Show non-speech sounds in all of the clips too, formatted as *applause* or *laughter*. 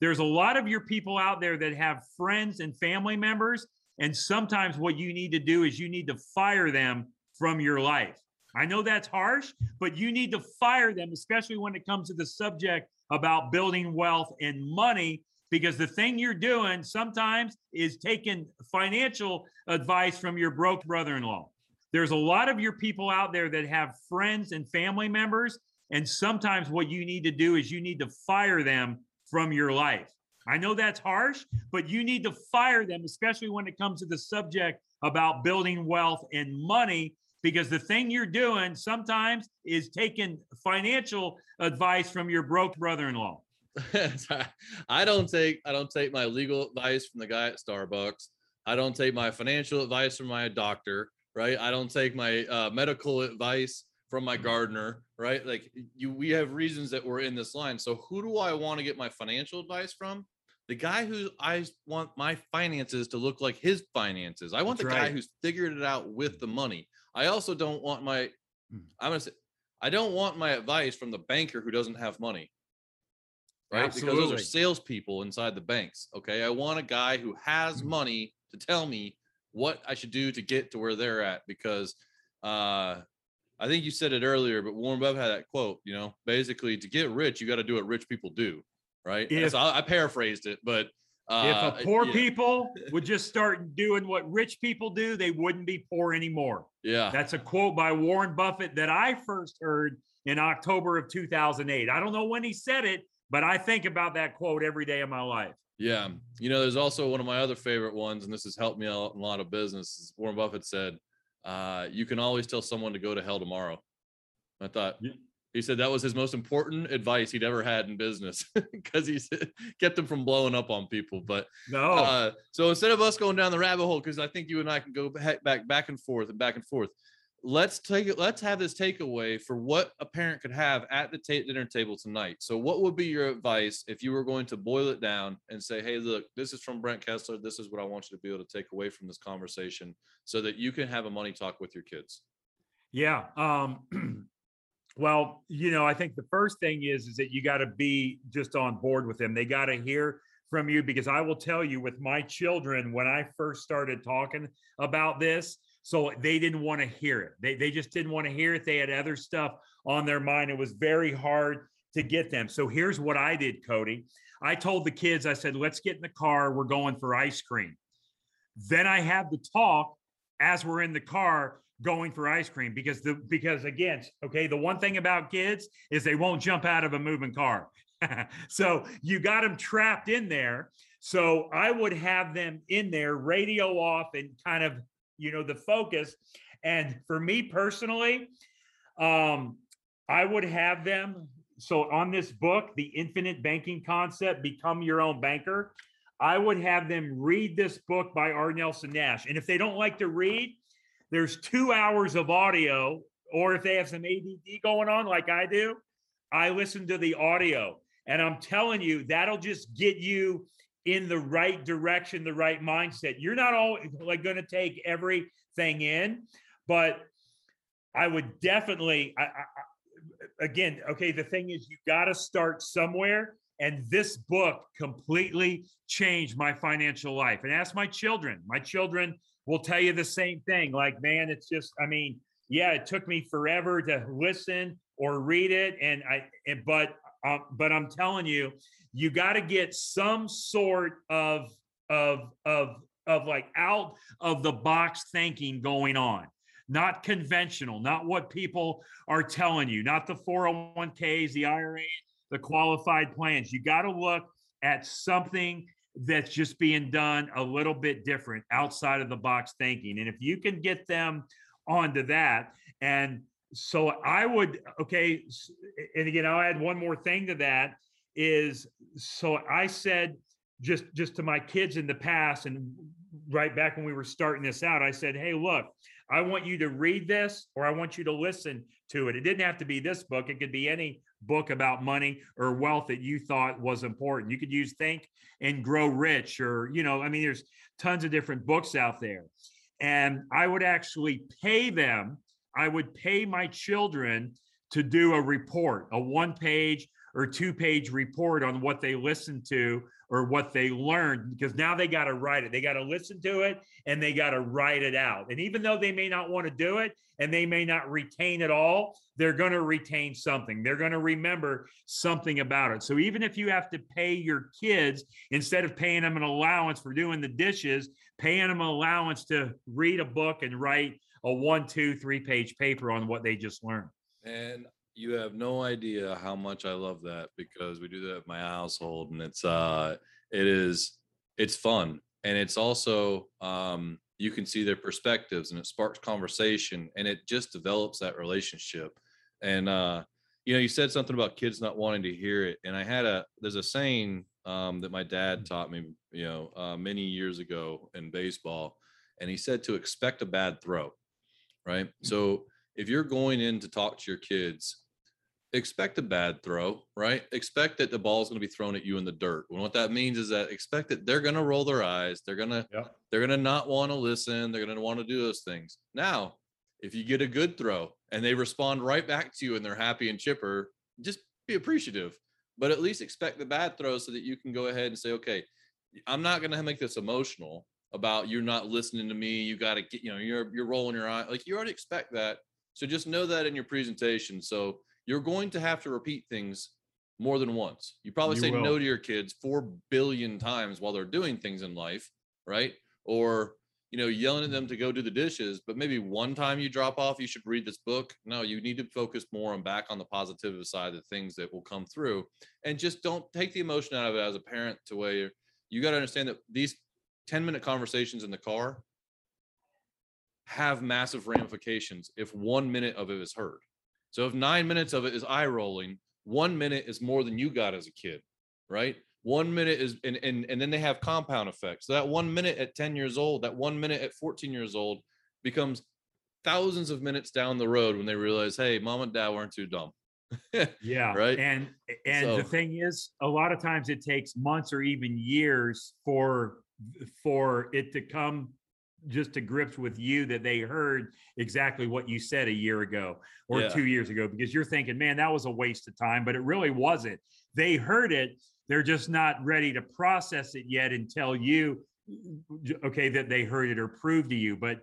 there's a lot of your people out there that have friends and family members. And sometimes what you need to do is you need to fire them from your life. I know that's harsh, but you need to fire them, especially when it comes to the subject about building wealth and money, because the thing you're doing sometimes is taking financial advice from your broke brother in law. There's a lot of your people out there that have friends and family members. And sometimes what you need to do is you need to fire them from your life. I know that's harsh, but you need to fire them, especially when it comes to the subject about building wealth and money, because the thing you're doing sometimes is taking financial advice from your broke brother-in-law. *laughs* I don't take I don't take my legal advice from the guy at Starbucks. I don't take my financial advice from my doctor, right? I don't take my uh, medical advice from my gardener, right? Like you, we have reasons that we're in this line. So who do I want to get my financial advice from? The guy who I want my finances to look like his finances. I want That's the right. guy who's figured it out with the money. I also don't want my, hmm. I'm gonna say, I don't want my advice from the banker who doesn't have money. Right? Absolutely. Because those are salespeople inside the banks. Okay. I want a guy who has hmm. money to tell me what I should do to get to where they're at because uh I think you said it earlier, but Warren Buffett had that quote, you know, basically to get rich, you got to do what rich people do. Right. If, so I, I, paraphrased it, but uh, if a poor yeah. people would just start doing what rich people do, they wouldn't be poor anymore. Yeah. That's a quote by Warren Buffett that I first heard in October of 2008. I don't know when he said it, but I think about that quote every day of my life. Yeah. You know, there's also one of my other favorite ones, and this has helped me out in a lot of business. Warren Buffett said, uh, you can always tell someone to go to hell tomorrow. I thought he said that was his most important advice he'd ever had in business *laughs* because he kept him from blowing up on people. But no, uh, so instead of us going down the rabbit hole, because I think you and I can go back, back, back and forth and back and forth let's take it let's have this takeaway for what a parent could have at the t- dinner table tonight. So what would be your advice if you were going to boil it down and say hey look this is from brent kessler. This is what i want you to be able to take away from this conversation so that you can have a money talk with your kids yeah um *clears throat* well you know i think the first thing is is that you got to be just on board with them. They got to hear from you because i will tell you with my children when i first started talking about this so they didn't want to hear it. They, they just didn't want to hear it. They had other stuff on their mind. It was very hard to get them. So here's what I did, Cody. I told the kids, I said, let's get in the car. We're going for ice cream. Then I had the talk as we're in the car going for ice cream because the because again, okay, the one thing about kids is they won't jump out of a moving car. *laughs* so you got them trapped in there. So I would have them in there, radio off, and kind of you know the focus. And for me personally um i would have them so on this book the infinite banking concept become your own banker i would have them read this book by r. Nelson nash. And if they don't like to read there's two hours of audio or if they have some add going on like i do i listen to the audio and i'm telling you that'll just get you in the right direction, the right mindset. You're not all like going to take everything in, but I would definitely, I, I, again, okay, the thing is, you got to start somewhere. And this book completely changed my financial life. And ask my children. My children will tell you the same thing. Like, man, it's just, I mean, yeah, it took me forever to listen or read it. And I, and, but uh, but I'm telling you, you got to get some sort of of of of like out of the box thinking going on. Not conventional not what people are telling you not the 401ks the ira the qualified plans. You got to look at something that's just being done a little bit different outside of the box thinking. And if you can get them onto that and so I would okay, and again, I'll add one more thing to that is so I said just just to my kids in the past and right back when we were starting this out, I said, hey, look, I want you to read this or I want you to listen to it. It didn't have to be this book, it could be any book about money or wealth that you thought was important. You could use Think and Grow Rich, or, you know, I mean, there's tons of different books out there. And I would actually pay them I would pay my children to do a report, a one page or two page report on what they listened to or what they learned because now they got to write it. They got to listen to it and they got to write it out. And even though they may not want to do it and they may not retain it all, they're going to retain something. They're going to remember something about it. So even if you have to pay your kids, instead of paying them an allowance for doing the dishes, paying them an allowance to read a book and write a one, two, three page paper on what they just learned. And you have no idea how much I love that because we do that at my household and it's uh it is it's fun. And it's also um you can see their perspectives and it sparks conversation and it just develops that relationship. And uh you know you said something about kids not wanting to hear it and i had a there's a saying um that my dad taught me you know uh, many years ago in baseball and he said to expect a bad throw right mm-hmm. so if you're going in to talk to your kids expect a bad throw, right? Expect that the ball is going to be thrown at you in the dirt. And what that means is that expect that they're going to roll their eyes. They're going to Yep. they're going to not want to listen. They're going to want to do those things. Now, if you get a good throw and they respond right back to you and they're happy and chipper, just be appreciative. But at least expect the bad throw so that you can go ahead and say, okay, I'm not going to make this emotional about you're not listening to me. You got to get, you know, you're you're rolling your eye. Like you already expect that. So just know that in your presentation. So you're going to have to repeat things more than once. You probably You say no to your kids 4 billion times while they're doing things in life, right? Or you know, yelling at them to go do the dishes, but maybe one time you drop off, you should read this book. No, you need to focus more on back on the positive side of things that will come through and just don't take the emotion out of it as a parent to where you're, you got to understand that these 10 minute conversations in the car have massive ramifications if one minute of it is heard. So if nine minutes of it is eye rolling, one minute is more than you got as a kid, right? One minute is, and, and, and then they have compound effects. So that one minute at 10 years old, that one minute at 14 years old becomes thousands of minutes down the road when they realize, hey, mom and dad weren't too dumb. Yeah. *laughs* Right? And and So- the thing is, a lot of times it takes months or even years for for it to come just to grips with you that they heard exactly what you said a year ago or Yeah. two years ago because you're thinking, man, that was a waste of time, but it really wasn't. They heard it, they're just not ready to process it yet and tell you, okay, that they heard it or prove to you. But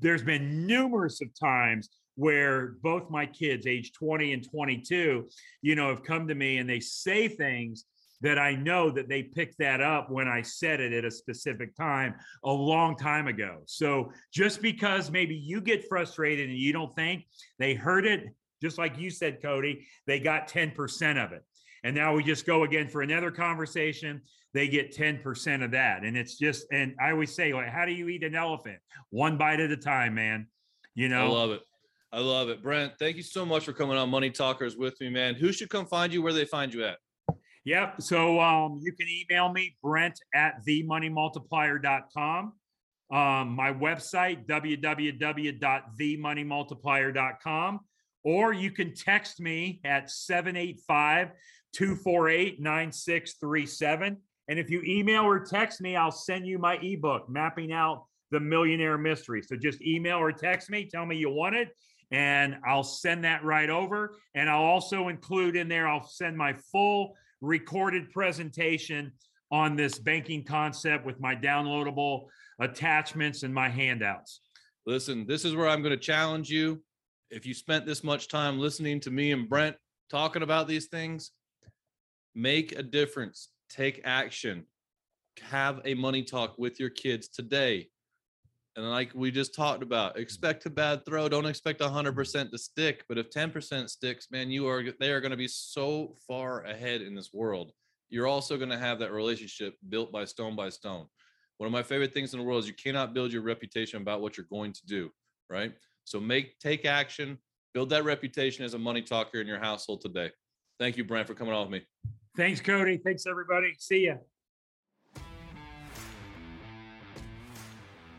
there's been numerous of times where both my kids age 20 and 22 you know have come to me and they say things that i know that they picked that up when i said it at a specific time a long time ago so just because maybe you get frustrated and you don't think they heard it just like you said cody they got 10% of it and now we just go again for another conversation they get 10% of that and it's just and i always say like how do you eat an elephant one bite at a time man you know I love it. I love it. Brent, thank you so much for coming on Money Talkers with me, man. Who should come find you? Where they find you at? Yep. So um, you can email me, Brent at themoneymultiplier.com. Um, my website, www.themoneymultiplier.com. Or you can text me at 785 248 9637. And if you email or text me, I'll send you my ebook, Mapping Out the Millionaire Mystery. So just email or text me, tell me you want it, and I'll send that right over. And I'll also include in there, I'll send my full recorded presentation on this banking concept with my downloadable attachments and my handouts. Listen, this is where I'm going to challenge you. If you spent this much time listening to me and Brent talking about these things, make a difference, take action, have a money talk with your kids today. And like we just talked about, expect a bad throw. Don't expect 100% to stick. But if 10% sticks, man, you are they are going to be so far ahead in this world. You're also going to have that relationship built by stone by stone. One of my favorite things in the world is you cannot build your reputation about what you're going to do, right? So make take action, build that reputation as a money talker in your household today. Thank you, Brent, for coming on with me. Thanks, Cody. Thanks, everybody. See ya.